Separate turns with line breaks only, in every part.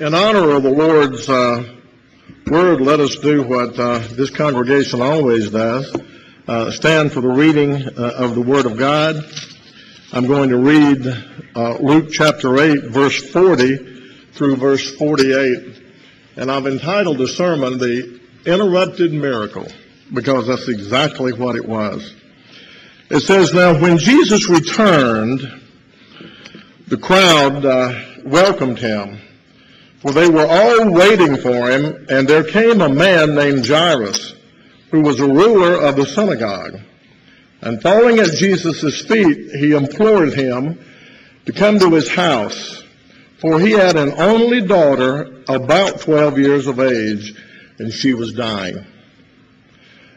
In honor of the Lord's uh, word, let us do what uh, this congregation always does uh, stand for the reading uh, of the Word of God. I'm going to read uh, Luke chapter 8, verse 40 through verse 48. And I've entitled the sermon, The Interrupted Miracle, because that's exactly what it was. It says, Now when Jesus returned, the crowd uh, welcomed him, for they were all waiting for him, and there came a man named Jairus, who was a ruler of the synagogue. And falling at Jesus' feet, he implored him to come to his house, for he had an only daughter about 12 years of age, and she was dying.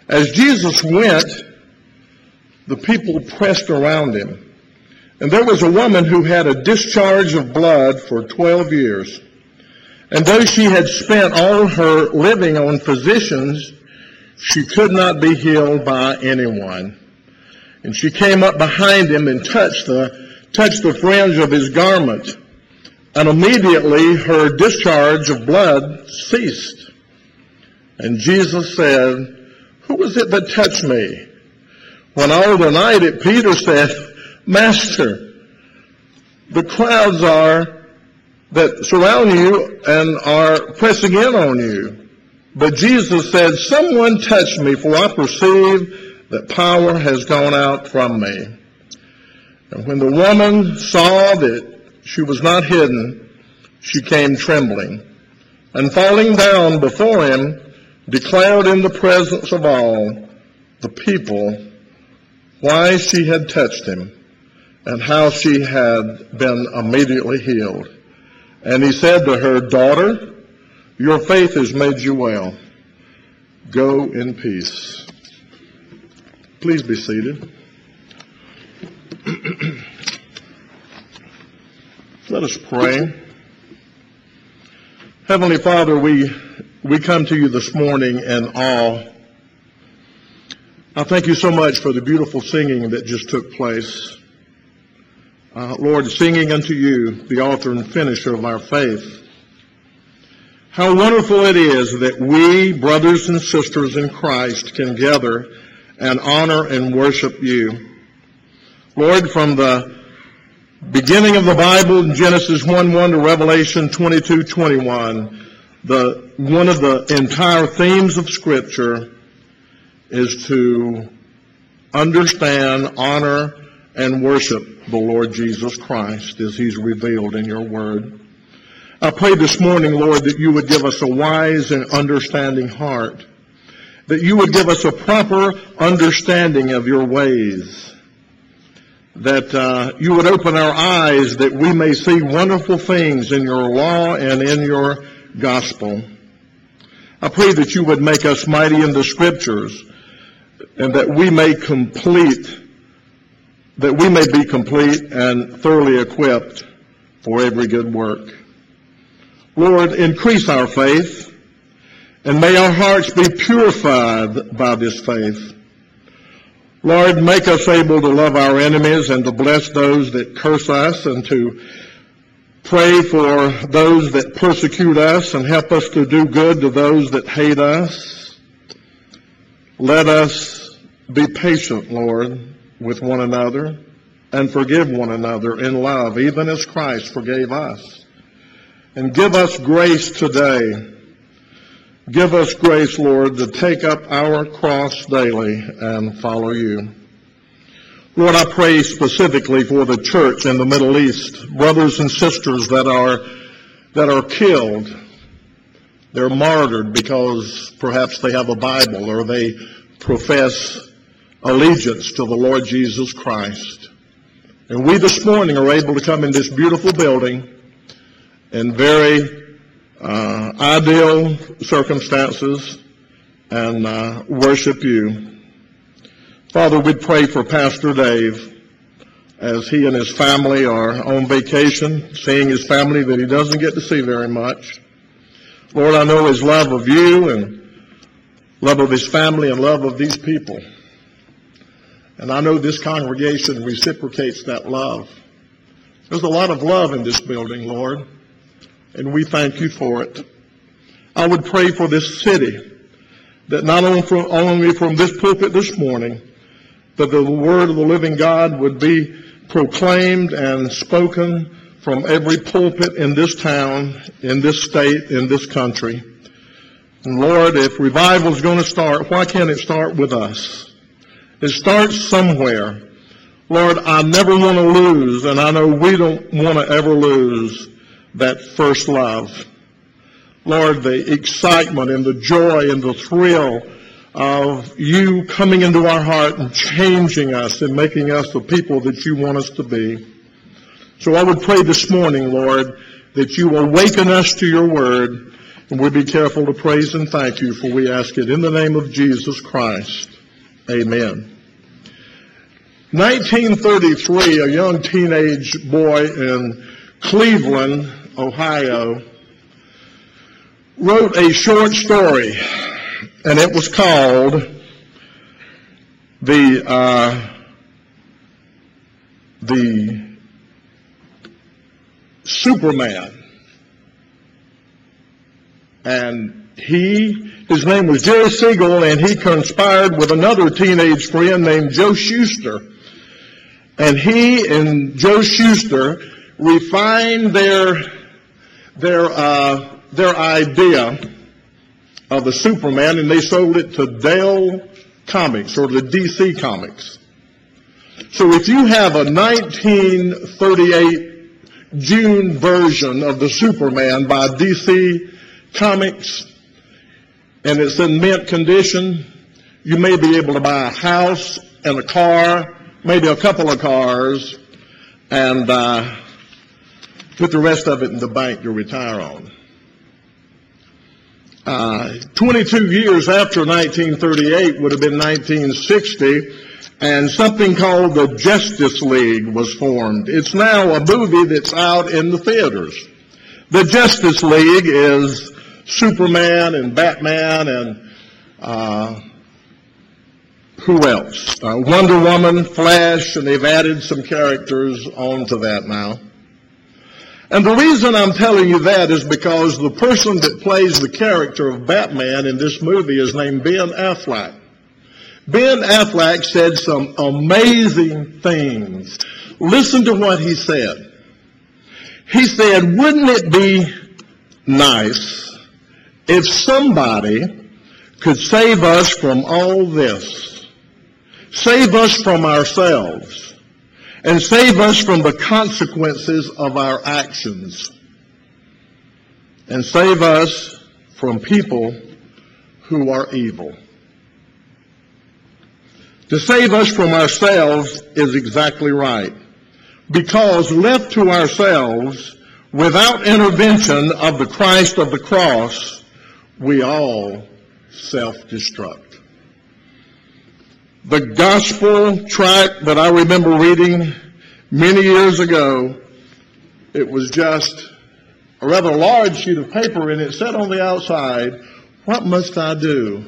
As Jesus went, the people pressed around him. And there was a woman who had a discharge of blood for 12 years. And though she had spent all her living on physicians, she could not be healed by anyone. And she came up behind him and touched the, touched the fringe of his garment. And immediately her discharge of blood ceased. And Jesus said, who was it that touched me? When all denied it, Peter said, Master, the crowds are that surround you and are pressing in on you. But Jesus said, someone touched me for I perceive that power has gone out from me. And when the woman saw that she was not hidden, she came trembling and falling down before him, declared in the presence of all the people why she had touched him and how she had been immediately healed. And he said to her, Daughter, your faith has made you well. Go in peace. Please be seated. Let us pray. Heavenly Father, we, we come to you this morning in awe. I thank you so much for the beautiful singing that just took place uh, Lord, singing unto you, the author and finisher of our faith. How wonderful it is that we, brothers and sisters in Christ, can gather and honor and worship you. Lord, from the beginning of the Bible, Genesis 1-1 to Revelation 22-21, the, one of the entire themes of Scripture is to understand, honor, and worship the Lord Jesus Christ as he's revealed in your word. I pray this morning, Lord, that you would give us a wise and understanding heart, that you would give us a proper understanding of your ways, that uh, you would open our eyes that we may see wonderful things in your law and in your gospel. I pray that you would make us mighty in the scriptures and that we may complete that we may be complete and thoroughly equipped for every good work. Lord, increase our faith, and may our hearts be purified by this faith. Lord, make us able to love our enemies and to bless those that curse us and to pray for those that persecute us and help us to do good to those that hate us. Let us be patient, Lord, with one another and forgive one another in love, even as Christ forgave us. And give us grace today. Give us grace, Lord, to take up our cross daily and follow you. Lord, I pray specifically for the church in the Middle East, brothers and sisters that are, that are killed. They're martyred because perhaps they have a Bible or they profess allegiance to the Lord Jesus Christ. And we this morning are able to come in this beautiful building in very uh, ideal circumstances and uh, worship you. Father, we pray for Pastor Dave as he and his family are on vacation, seeing his family that he doesn't get to see very much. Lord, I know his love of you and love of his family and love of these people. And I know this congregation reciprocates that love. There's a lot of love in this building, Lord. and we thank you for it. I would pray for this city that not only from, only from this pulpit this morning, but the word of the living God would be proclaimed and spoken from every pulpit in this town, in this state, in this country. And Lord, if revival is going to start, why can't it start with us? It starts somewhere. Lord, I never want to lose, and I know we don't want to ever lose that first love. Lord, the excitement and the joy and the thrill of you coming into our heart and changing us and making us the people that you want us to be. So I would pray this morning, Lord, that you awaken us to your word and we'll be careful to praise and thank you for we ask it in the name of Jesus Christ. Amen. 1933, a young teenage boy in Cleveland, Ohio, wrote a short story, and it was called the uh, the Superman. And he, his name was Jerry Siegel, and he conspired with another teenage friend named Joe Shuster. And he and Joe Shuster refined their their uh, their idea of the Superman and they sold it to Dell Comics or the DC Comics. So if you have a 1938 June version of the Superman by DC Comics and it's in mint condition, you may be able to buy a house and a car, maybe a couple of cars, and uh, put the rest of it in the bank you retire on. Uh, 22 years after 1938 would have been 1960, and something called the Justice League was formed. It's now a movie that's out in the theaters. The Justice League is Superman and Batman and uh, who else? Uh, Wonder Woman, Flash, and they've added some characters onto that now. And the reason I'm telling you that is because the person that plays the character of Batman in this movie is named Ben Affleck. Ben Affleck said some amazing things. Listen to what he said. He said, wouldn't it be nice if somebody could save us from all this, save us from ourselves, and save us from the consequences of our actions and save us from people who are evil. To save us from ourselves is exactly right. Because left to ourselves, without intervention of the Christ of the cross, we all self-destruct. The gospel tract that I remember reading many years ago, it was just a rather large sheet of paper and it said on the outside, what must I do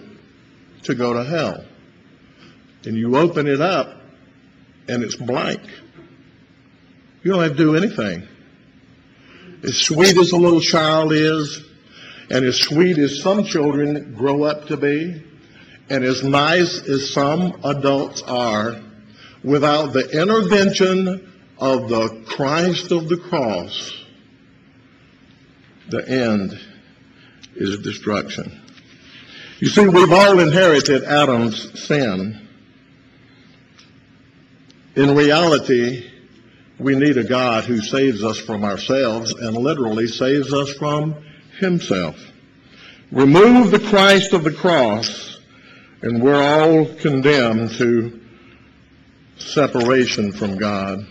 to go to hell? And you open it up and it's blank. You don't have to do anything. As sweet as a little child is, and as sweet as some children grow up to be, and as nice as some adults are, without the intervention of the Christ of the cross, the end is destruction. You see, we've all inherited Adam's sin. In reality, we need a God who saves us from ourselves and literally saves us from himself. Remove the Christ of the cross and we're all condemned to separation from God.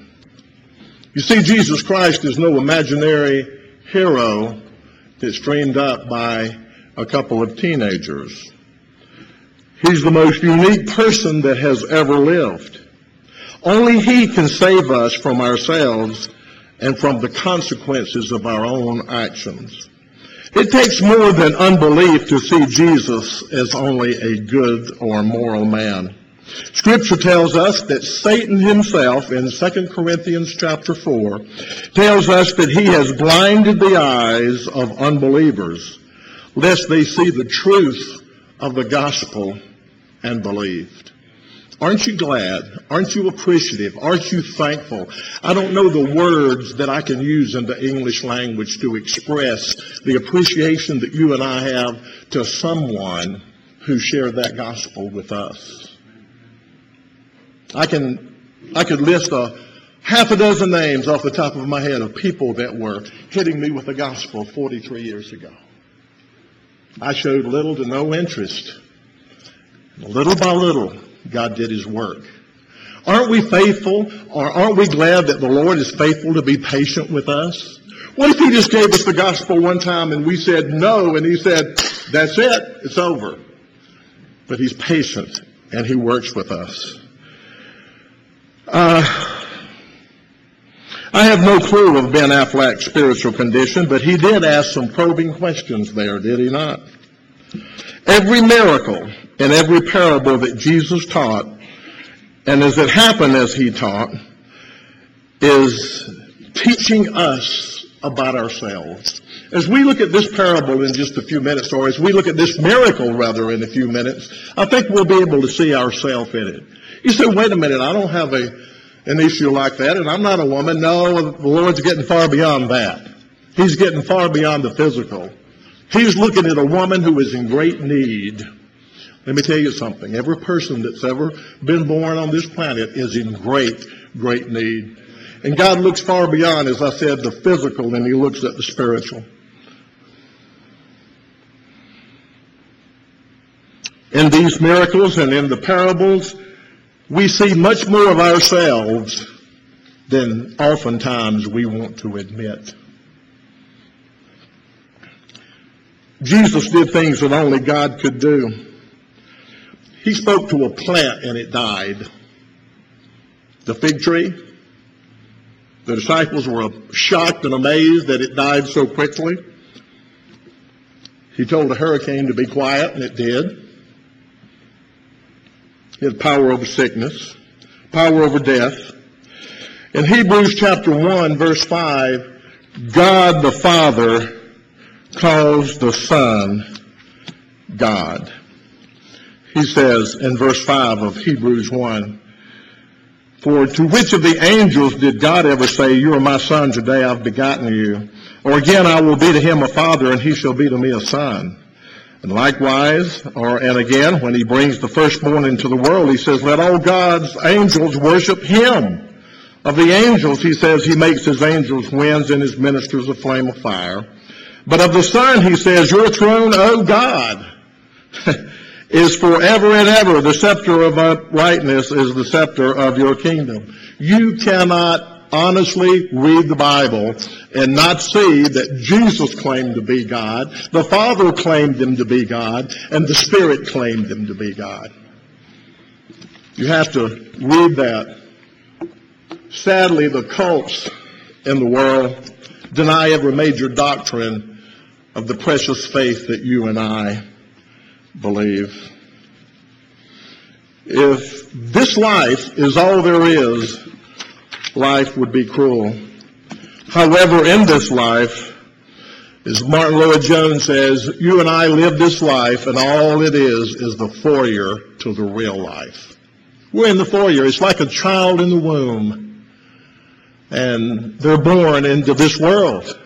You see, Jesus Christ is no imaginary hero that's dreamed up by a couple of teenagers. He's the most unique person that has ever lived. Only he can save us from ourselves and from the consequences of our own actions. It takes more than unbelief to see Jesus as only a good or moral man. Scripture tells us that Satan himself in 2 Corinthians chapter 4 tells us that he has blinded the eyes of unbelievers lest they see the truth of the gospel and believed. Aren't you glad? Aren't you appreciative? Aren't you thankful? I don't know the words that I can use in the English language to express the appreciation that you and I have to someone who shared that gospel with us. I can, I could list a half a dozen names off the top of my head of people that were hitting me with the gospel 43 years ago. I showed little to no interest. Little by little, God did his work. Aren't we faithful or aren't we glad that the Lord is faithful to be patient with us? What if he just gave us the gospel one time and we said no and he said, that's it, it's over. But he's patient and he works with us. Uh, I have no clue of Ben Affleck's spiritual condition, but he did ask some probing questions there, did he not? Every miracle and every parable that Jesus taught, and as it happened as he taught, is teaching us about ourselves. As we look at this parable in just a few minutes, or as we look at this miracle rather in a few minutes, I think we'll be able to see ourselves in it. You say, wait a minute, I don't have a, an issue like that, and I'm not a woman. No, the Lord's getting far beyond that. He's getting far beyond the physical. He's looking at a woman who is in great need. Let me tell you something. Every person that's ever been born on this planet is in great, great need. And God looks far beyond, as I said, the physical, and He looks at the spiritual. In these miracles and in the parables, we see much more of ourselves than oftentimes we want to admit. Jesus did things that only God could do. He spoke to a plant and it died. The fig tree. The disciples were shocked and amazed that it died so quickly. He told a hurricane to be quiet and it did. He had power over sickness, power over death. In Hebrews chapter 1 verse 5, God the Father calls the Son God. He says in verse 5 of Hebrews 1, For to which of the angels did God ever say, You are my son, today I've begotten you? Or again, I will be to him a father, and he shall be to me a son. And likewise, or and again, when he brings the firstborn into the world, he says, Let all God's angels worship him. Of the angels, he says, he makes his angels winds and his ministers a flame of fire. But of the Son, he says, Your throne, O God, is forever and ever. The scepter of uprightness is the scepter of your kingdom. You cannot honestly read the Bible and not see that Jesus claimed to be God, the Father claimed him to be God, and the Spirit claimed him to be God. You have to read that. Sadly, the cults in the world deny every major doctrine of the precious faith that you and I believe. If this life is all there is, life would be cruel. However, in this life, as Martyn Lloyd-Jones says, you and I live this life and all it is is the foyer to the real life. We're in the foyer. It's like a child in the womb. And they're born into this world.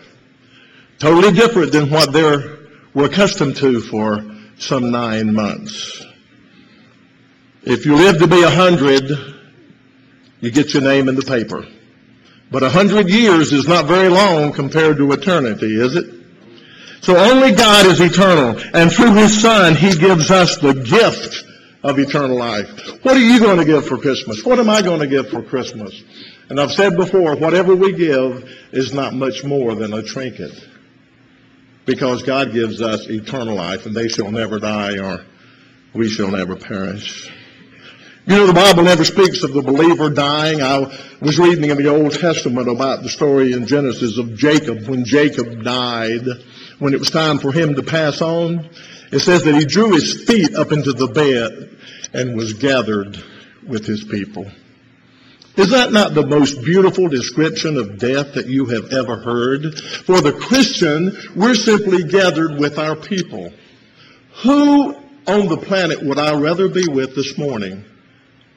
Totally different than what they're were accustomed to for some nine months. If you live to be a hundred, you get your name in the paper. But a hundred years is not very long compared to eternity, is it? So only God is eternal. And through His Son, He gives us the gift of eternal life. What are you going to give for Christmas? What am I going to give for Christmas? And I've said before, whatever we give is not much more than a trinket. Because God gives us eternal life and they shall never die or we shall never perish. You know, the Bible never speaks of the believer dying. I was reading in the Old Testament about the story in Genesis of Jacob when Jacob died, when it was time for him to pass on. It says that he drew his feet up into the bed and was gathered with his people. Is that not the most beautiful description of death that you have ever heard? For the Christian, we're simply gathered with our people. Who on the planet would I rather be with this morning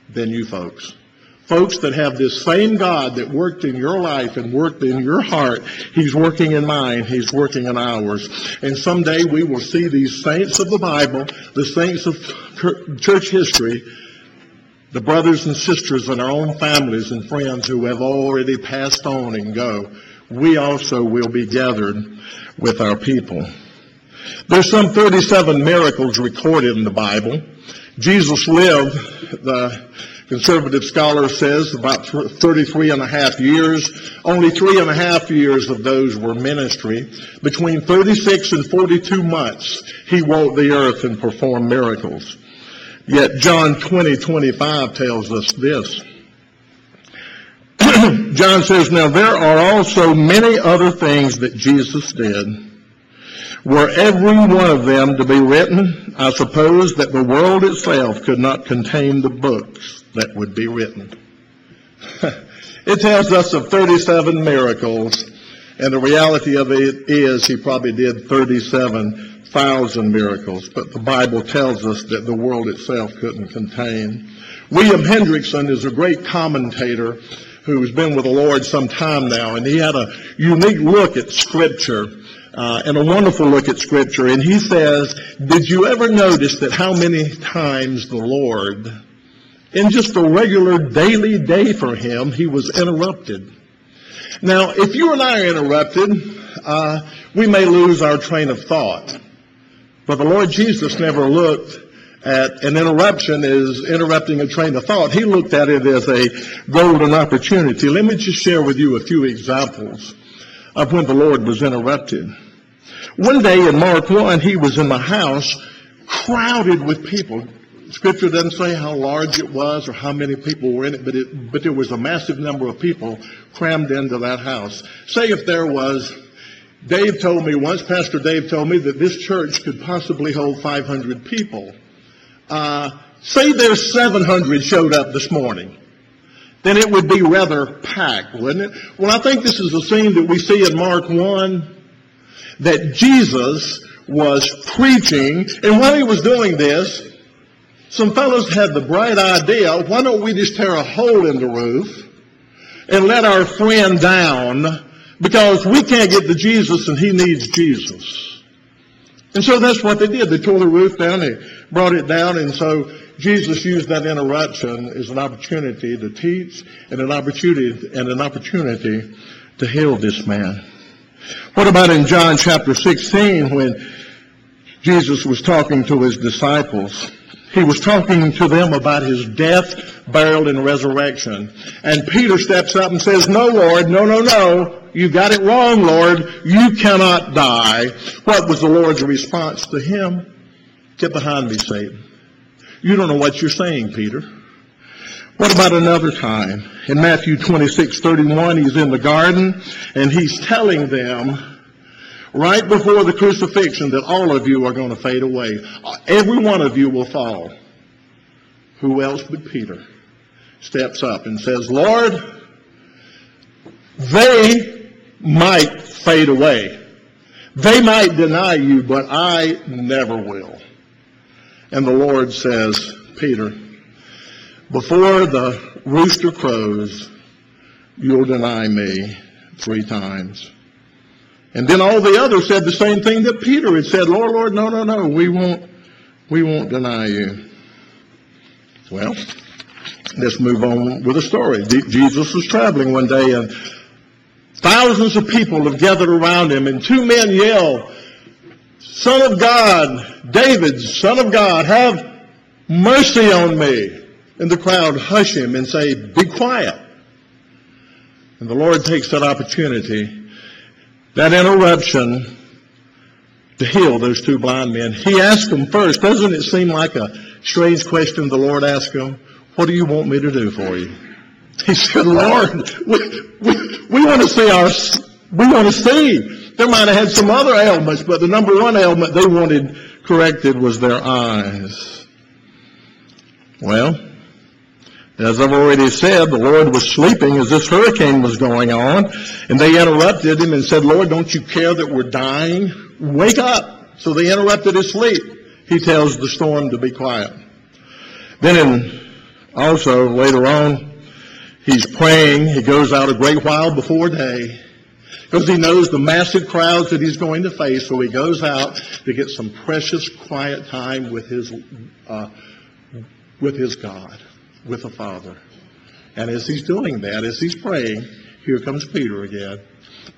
than you folks? Folks that have this same God that worked in your life and worked in your heart, He's working in mine, He's working in ours. And someday we will see these saints of the Bible, the saints of church history, the brothers and sisters in our own families and friends who have already passed on and go, we also will be gathered with our people. There's some 37 miracles recorded in the Bible. Jesus lived, the conservative scholar says, about 33 and a half years. Only three and a half years of those were ministry. Between 36 and 42 months, he walked the earth and performed miracles. Yet John 20, 25 tells us this. John says, Now there are also many other things that Jesus did. Were every one of them to be written, I suppose that the world itself could not contain the books that would be written. it tells us of 37 miracles, and the reality of it is he probably did 37 thousand miracles, but the Bible tells us that the world itself couldn't contain. William Hendriksen is a great commentator who's been with the Lord some time now, and he had a unique look at Scripture. Uh, and a wonderful look at Scripture. And he says, did you ever notice that how many times the Lord, in just a regular daily day for him, he was interrupted? Now, if you and I are interrupted, uh, we may lose our train of thought. But the Lord Jesus never looked at an interruption as interrupting a train of thought. He looked at it as a golden opportunity. Let me just share with you a few examples of when the Lord was interrupted. One day in Mark 1, he was in the house crowded with people. Scripture doesn't say how large it was or how many people were in it, but, it, but there was a massive number of people crammed into that house. Say if there was Dave told me once, Pastor Dave told me that this church could possibly hold 500 people. Uh, say there's 700 showed up this morning. Then it would be rather packed, wouldn't it? Well, I think this is a scene that we see in Mark 1 that Jesus was preaching, and while he was doing this, some fellows had the bright idea, why don't we just tear a hole in the roof and let our friend down because we can't get to Jesus and he needs Jesus. And so that's what they did. They tore the roof down, they brought it down, and so Jesus used that interruption as an opportunity to teach and an opportunity and an opportunity to heal this man. What about in John chapter 16 when Jesus was talking to his disciples? He was talking to them about his death, burial, and resurrection. And Peter steps up and says, No, Lord, no, no, no. You got it wrong, Lord. You cannot die. What was the Lord's response to him? Get behind me, Satan. You don't know what you're saying, Peter. What about another time? In Matthew 26, 31, he's in the garden and he's telling them, right before the crucifixion that all of you are going to fade away. Every one of you will fall. Who else but Peter steps up and says, Lord, they might fade away. They might deny you, but I never will. And the Lord says, Peter, before the rooster crows, you'll deny me three times. And then all the others said the same thing that Peter had said, Lord, Lord, no, no, no, we won't, we won't deny you. Well, let's move on with the story. Jesus was traveling one day and thousands of people have gathered around him and two men yell, Son of God, David, Son of God, have mercy on me. And the crowd hush him and say, be quiet. And the Lord takes that opportunity that interruption to heal those two blind men. He asked them first, doesn't it seem like a strange question the Lord asked them? What do you want me to do for you? He said, Lord, we, we, we want to see our, we want to see. They might have had some other ailments, but the number one ailment they wanted corrected was their eyes. Well, As I've already said, the Lord was sleeping as this hurricane was going on, and they interrupted him and said, Lord, don't you care that we're dying? Wake up. So they interrupted his sleep. He tells the storm to be quiet. Then in, also later on, he's praying. He goes out a great while before day because he knows the massive crowds that he's going to face. So he goes out to get some precious quiet time with his, uh, with his God with the Father. And as he's doing that, as he's praying, here comes Peter again.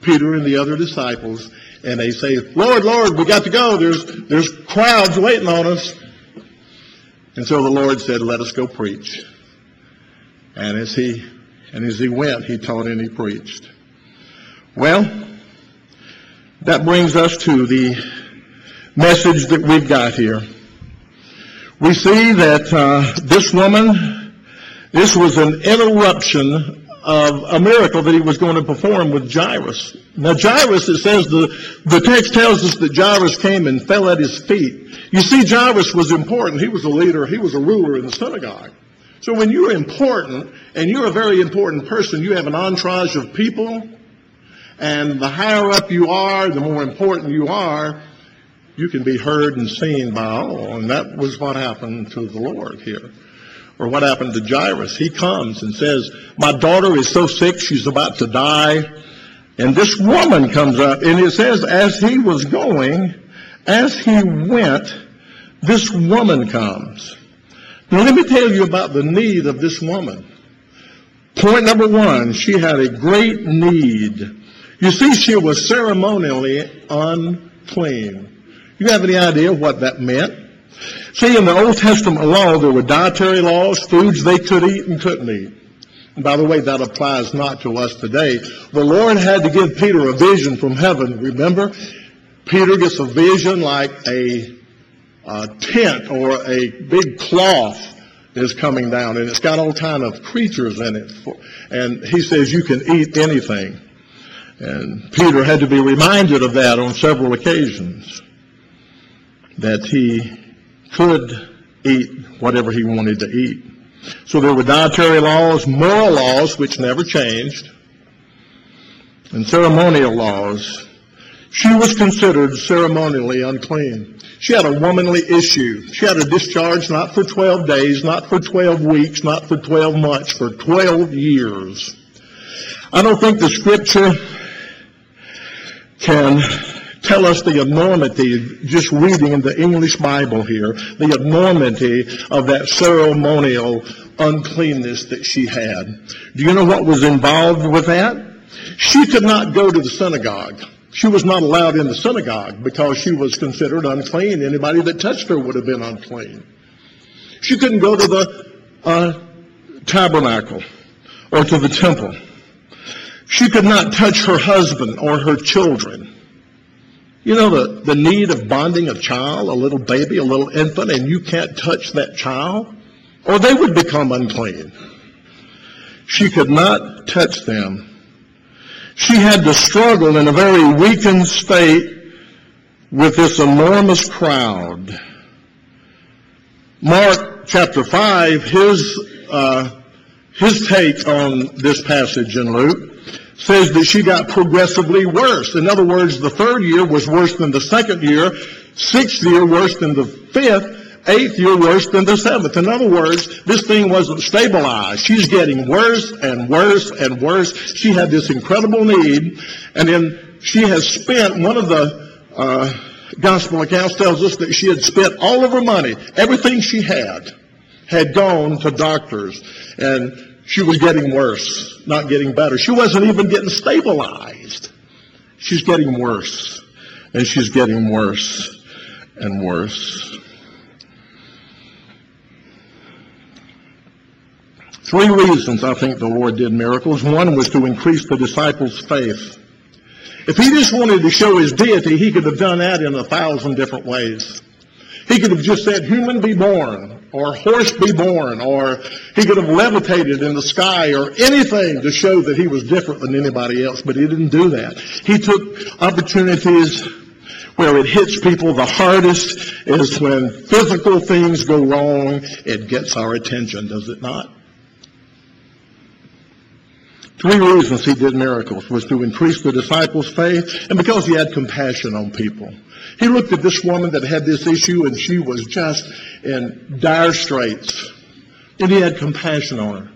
Peter and the other disciples, and they say, Lord, Lord, we got to go. There's, there's crowds waiting on us. And so the Lord said, let us go preach. And as he, and as he went, he taught and he preached. Well, that brings us to the message that we've got here. We see that uh, this woman this was an interruption of a miracle that he was going to perform with Jairus. Now Jairus, it says, the, the text tells us that Jairus came and fell at his feet. You see, Jairus was important. He was a leader. He was a ruler in the synagogue. So when you're important, and you're a very important person, you have an entourage of people, and the higher up you are, the more important you are, you can be heard and seen by all. And that was what happened to the Lord here or what happened to Jairus. He comes and says, my daughter is so sick, she's about to die. And this woman comes up, and it says, as he was going, as he went, this woman comes. Now let me tell you about the need of this woman. Point number one, she had a great need. You see, she was ceremonially unclean. You have any idea what that meant? See, in the Old Testament law, there were dietary laws, foods they could eat and couldn't eat. And by the way, that applies not to us today. The Lord had to give Peter a vision from heaven. Remember? Peter gets a vision like a, a tent or a big cloth is coming down and it's got all kind of creatures in it. And he says you can eat anything. And Peter had to be reminded of that on several occasions. That he could eat whatever he wanted to eat. So there were dietary laws, moral laws, which never changed, and ceremonial laws. She was considered ceremonially unclean. She had a womanly issue. She had a discharge not for 12 days, not for 12 weeks, not for 12 months, for 12 years. I don't think the scripture can tell us the enormity, just reading in the English Bible here, the enormity of that ceremonial uncleanness that she had. Do you know what was involved with that? She could not go to the synagogue. She was not allowed in the synagogue because she was considered unclean. Anybody that touched her would have been unclean. She couldn't go to the uh, tabernacle or to the temple. She could not touch her husband or her children. You know the, the need of bonding a child, a little baby, a little infant, and you can't touch that child? Or they would become unclean. She could not touch them. She had to struggle in a very weakened state with this enormous crowd. Mark chapter 5, his, uh, his take on this passage in Luke says that she got progressively worse. In other words, the third year was worse than the second year, sixth year worse than the fifth, eighth year worse than the seventh. In other words, this thing wasn't stabilized. She's getting worse and worse and worse. She had this incredible need, and then she has spent one of the uh, gospel accounts tells us that she had spent all of her money, everything she had, had gone to doctors and she was getting worse, not getting better. She wasn't even getting stabilized. She's getting worse, and she's getting worse and worse. Three reasons I think the Lord did miracles. One was to increase the disciples' faith. If he just wanted to show his deity, he could have done that in a thousand different ways. He could have just said, human be born or horse be born, or he could have levitated in the sky, or anything to show that he was different than anybody else, but he didn't do that. He took opportunities where it hits people the hardest is when physical things go wrong, it gets our attention, does it not? Three reasons he did miracles was to increase the disciples' faith and because he had compassion on people. He looked at this woman that had this issue and she was just in dire straits. And he had compassion on her.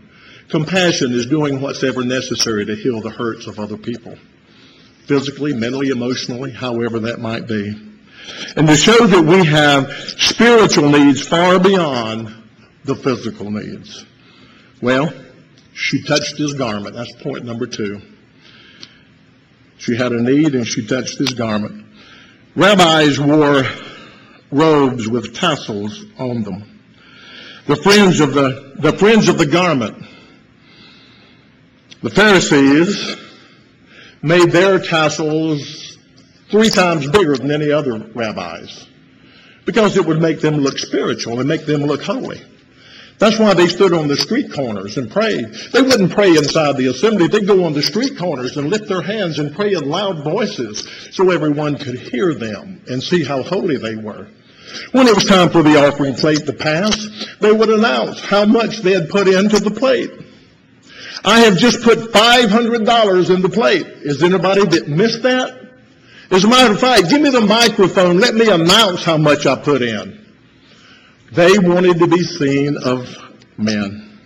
Compassion is doing what's ever necessary to heal the hurts of other people. Physically, mentally, emotionally, however that might be. And to show that we have spiritual needs far beyond the physical needs. Well, she touched his garment. That's point number two. She had a need and she touched his garment. Rabbis wore robes with tassels on them. The fringe of the, the fringe of the garment. The Pharisees made their tassels three times bigger than any other rabbis because it would make them look spiritual and make them look holy. That's why they stood on the street corners and prayed. They wouldn't pray inside the assembly. They'd go on the street corners and lift their hands and pray in loud voices so everyone could hear them and see how holy they were. When it was time for the offering plate to pass, they would announce how much they had put into the plate. I have just put $500 in the plate. Is anybody that missed that? As a matter of fact, give me the microphone. Let me announce how much I put in. They wanted to be seen of men.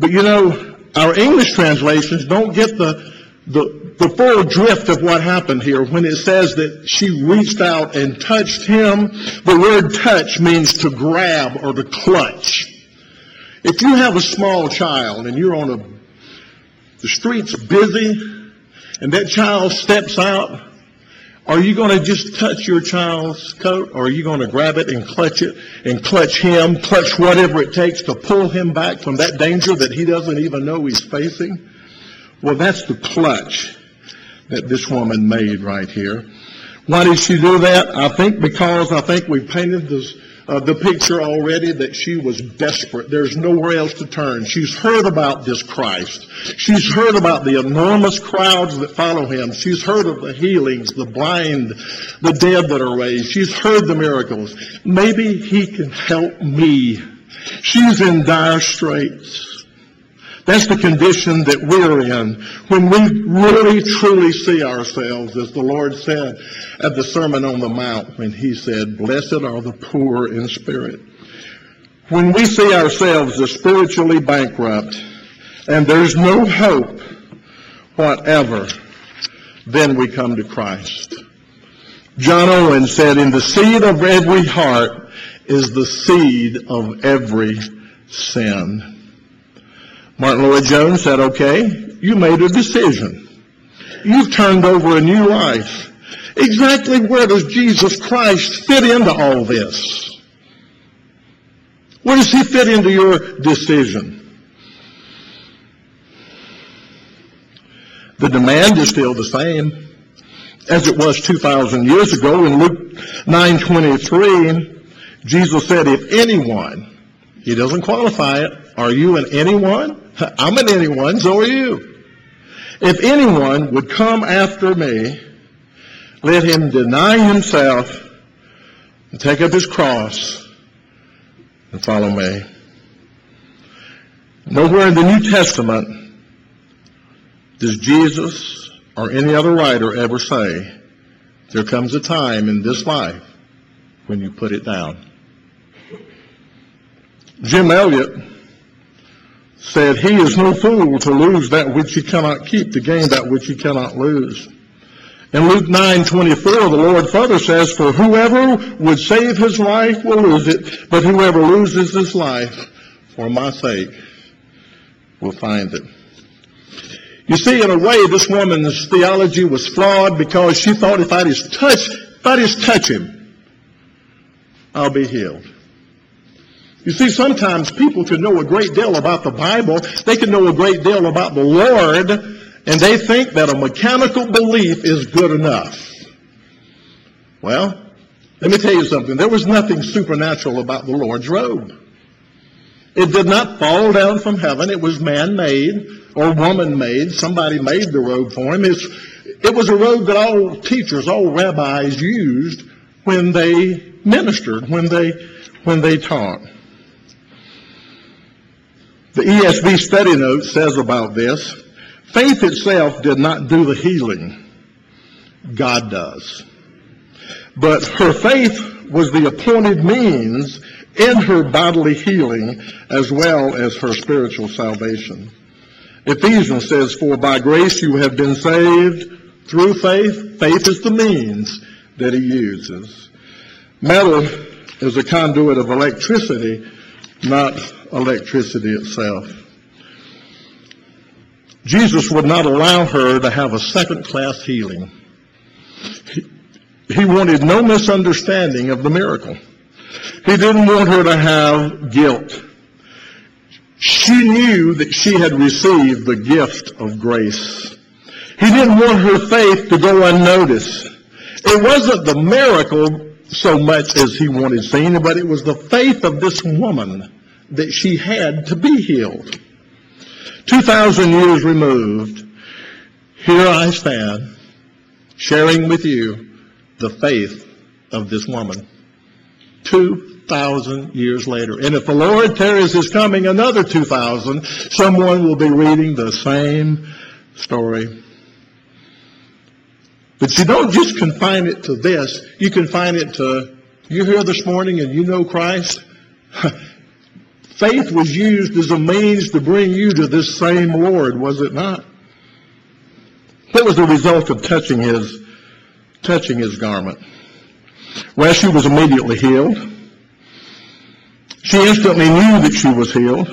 But you know, our English translations don't get the, the, the full drift of what happened here. When it says that she reached out and touched him, the word touch means to grab or to clutch. If you have a small child and you're on a, the streets busy and that child steps out are you going to just touch your child's coat or are you going to grab it and clutch it and clutch him, clutch whatever it takes to pull him back from that danger that he doesn't even know he's facing? Well, that's the clutch that this woman made right here. Why did she do that? I think because I think we painted this uh, the picture already that she was desperate. There's nowhere else to turn. She's heard about this Christ. She's heard about the enormous crowds that follow him. She's heard of the healings, the blind, the dead that are raised. She's heard the miracles. Maybe he can help me. She's in dire straits. That's the condition that we're in when we really truly see ourselves, as the Lord said at the Sermon on the Mount when he said, blessed are the poor in spirit. When we see ourselves as spiritually bankrupt and there's no hope whatever, then we come to Christ. John Owen said, in the seed of every heart is the seed of every sin. Martyn Lloyd-Jones said, okay, you made a decision. You've turned over a new life. Exactly where does Jesus Christ fit into all this? Where does he fit into your decision? The demand is still the same as it was 2,000 years ago. In Luke 9.23, Jesus said, if anyone, he doesn't qualify it, are you an anyone? I'm an anyone, so are you. If anyone would come after me, let him deny himself and take up his cross and follow me. Nowhere in the New Testament does Jesus or any other writer ever say, there comes a time in this life when you put it down. Jim Elliot said, He is no fool to lose that which he cannot keep, to gain that which he cannot lose. In Luke 9:24, the Lord further says, For whoever would save his life will lose it, but whoever loses his life for my sake will find it. You see, in a way, this woman's theology was flawed because she thought if I just touch, if I just touch him, I'll be healed. You see, sometimes people can know a great deal about the Bible. They can know a great deal about the Lord, and they think that a mechanical belief is good enough. Well, let me tell you something. There was nothing supernatural about the Lord's robe. It did not fall down from heaven. It was man-made or woman-made. Somebody made the robe for him. It's, it was a robe that all teachers, all rabbis used when they ministered, when they, when they taught. The ESV study note says about this, faith itself did not do the healing. God does. But her faith was the appointed means in her bodily healing as well as her spiritual salvation. Ephesians says, For by grace you have been saved through faith. Faith is the means that he uses. Metal is a conduit of electricity, not electricity itself. Jesus would not allow her to have a second class healing. He, wanted no misunderstanding of the miracle. He didn't want her to have guilt. She knew that she had received the gift of grace. He didn't want her faith to go unnoticed. It wasn't the miracle so much as he wanted seen, but it was the faith of this woman that she had to be healed. 2,000 years removed, here I stand sharing with you the faith of this woman. 2,000 years later. And if the Lord tarries his coming another 2,000, someone will be reading the same story. But you don't just confine it to this. You confine it to, you're here this morning and you know Christ. Faith was used as a means to bring you to this same Lord, was it not? What was the result of touching his, touching his garment? Well, she was immediately healed. She instantly knew that she was healed.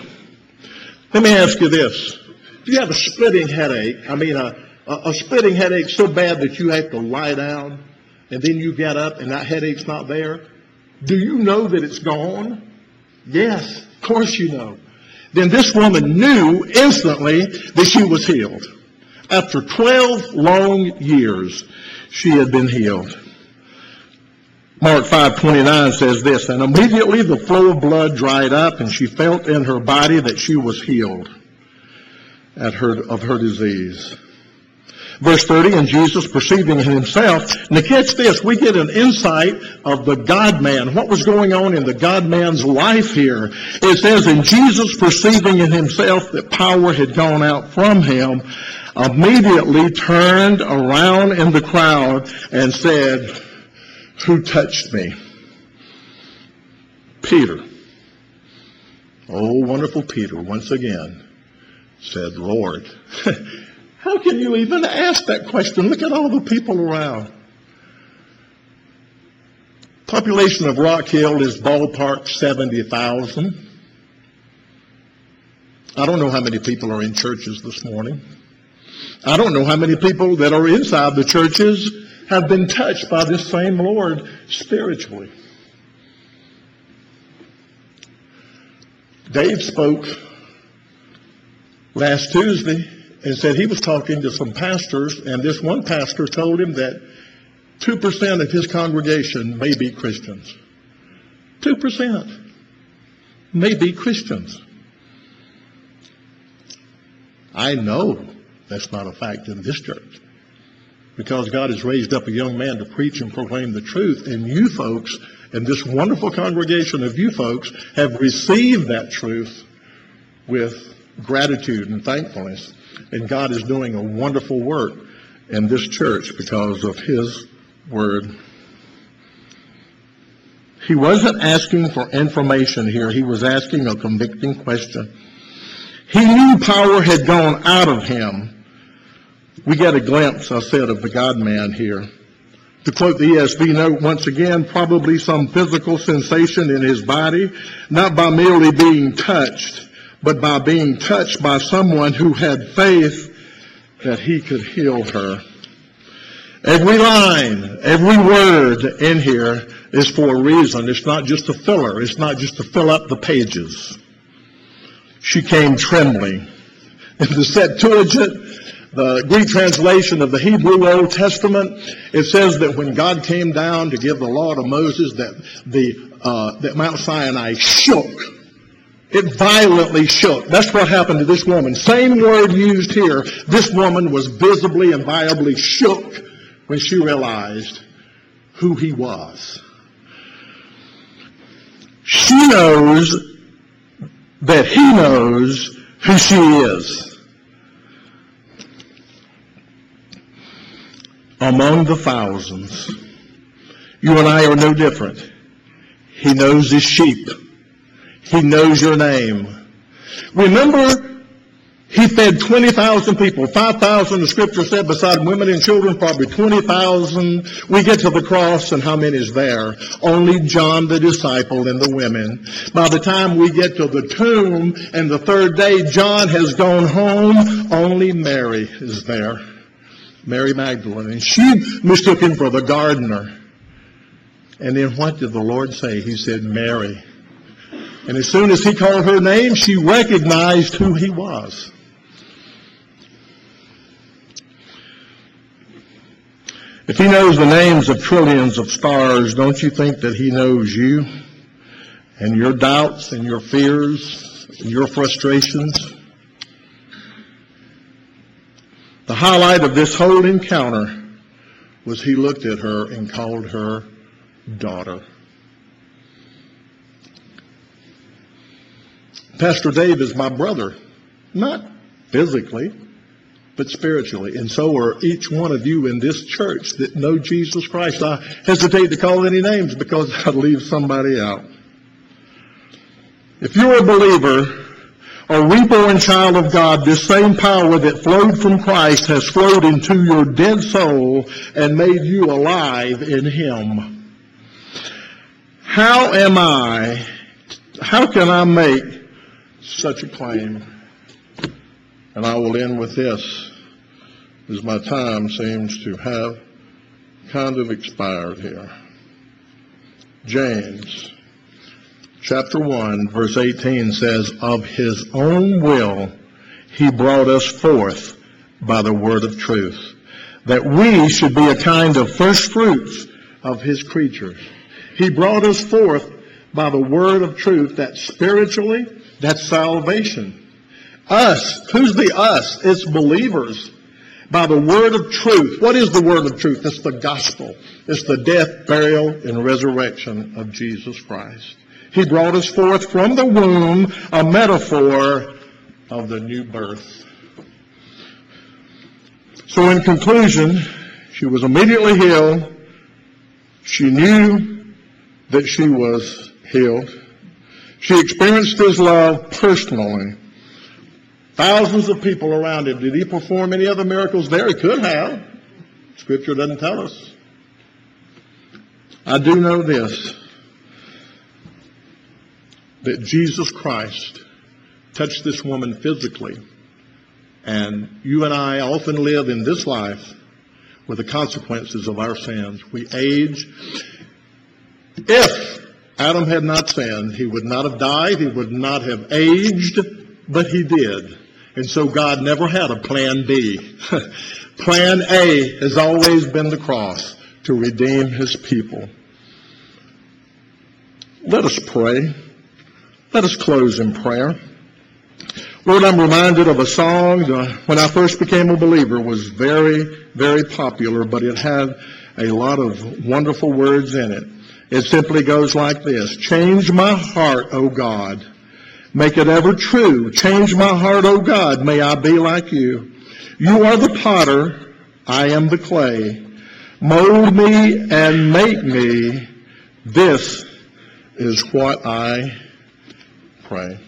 Let me ask you this. Do you have a splitting headache? I mean, a, a, a splitting headache so bad that you have to lie down and then you get up and that headache's not there? Do you know that it's gone? Yes, of course you know. Then this woman knew instantly that she was healed. After 12 long years, she had been healed. Mark 5:29 says this, and immediately the flow of blood dried up, and she felt in her body that she was healed at her, of her disease. Verse 30, and Jesus perceiving in himself. Now catch this, we get an insight of the God-man. What was going on in the God-man's life here? It says, and Jesus perceiving in himself that power had gone out from him, immediately turned around in the crowd and said, who touched me? Peter. Oh, wonderful Peter, once again, said, Lord, how can you even ask that question? Look at all the people around. Population of Rock Hill is ballpark 70,000. I don't know how many people are in churches this morning. I don't know how many people that are inside the churches have been touched by this same Lord spiritually. Dave spoke last Tuesday and said he was talking to some pastors, and this one pastor told him that 2% of his congregation may be Christians. 2% may be Christians. I know that's not a fact in this church because God has raised up a young man to preach and proclaim the truth. And you folks, and this wonderful congregation of you folks, have received that truth with gratitude and thankfulness. And God is doing a wonderful work in this church because of His Word. He wasn't asking for information here. He was asking a convicting question. He knew power had gone out of him we get a glimpse, I said, of the God man here. To quote the ESV note once again, probably some physical sensation in his body, not by merely being touched, but by being touched by someone who had faith that he could heal her. Every line, every word in here is for a reason. It's not just a filler. It's not just to fill up the pages. She came trembling. In the Septuagint, the Greek translation of the Hebrew Old Testament, it says that when God came down to give the law to Moses, that the uh, that Mount Sinai shook. It violently shook. That's what happened to this woman. Same word used here. This woman was visibly and viably shook when she realized who he was. She knows that he knows who she is. Among the thousands, you and I are no different. He knows his sheep. He knows your name. Remember he fed 20,000 people. 5,000, the scripture said, beside women and children, probably 20,000. We get to the cross, and how many is there? Only John the disciple and the women. By the time we get to the tomb and the third day, John has gone home. Only Mary is there. Mary Magdalene. And she mistook him for the gardener. And then what did the Lord say? He said, Mary. And as soon as he called her name, she recognized who he was. If he knows the names of trillions of stars, don't you think that he knows you and your doubts and your fears and your frustrations? The highlight of this whole encounter was he looked at her and called her daughter. Pastor Dave is my brother, not physically, but spiritually. And so are each one of you in this church that know Jesus Christ. I hesitate to call any names because I'd leave somebody out. If you're a believer, a reborn child of God, this same power that flowed from Christ has flowed into your dead soul and made you alive in Him. How am I, how can I make such a claim? And I will end with this, as my time seems to have kind of expired here. James chapter 1 verse 18 says, Of his own will he brought us forth by the word of truth, that we should be a kind of first fruits of his creatures. He brought us forth by the word of truth that spiritually, that's salvation. Us. Who's the us? It's believers. By the word of truth. What is the word of truth? It's the gospel. It's the death, burial, and resurrection of Jesus Christ. He brought us forth from the womb, a metaphor of the new birth. So in conclusion, she was immediately healed. She knew that she was healed. She experienced his love personally. Thousands of people around him. Did he perform any other miracles there? He could have. Scripture doesn't tell us. I do know this that Jesus Christ touched this woman physically. And you and I often live in this life with the consequences of our sins. We age. If Adam had not sinned, he would not have died, he would not have aged, but he did. And so God never had a plan B. plan A has always been the cross to redeem his people. Let us pray. Let us close in prayer. Lord, I'm reminded of a song that when I first became a believer was very, very popular, but it had a lot of wonderful words in it. It simply goes like this. Change my heart, O God Make it ever true. Change my heart, O God. May I be like you. You are the potter. I am the clay. Mold me and make me. This is what I pray.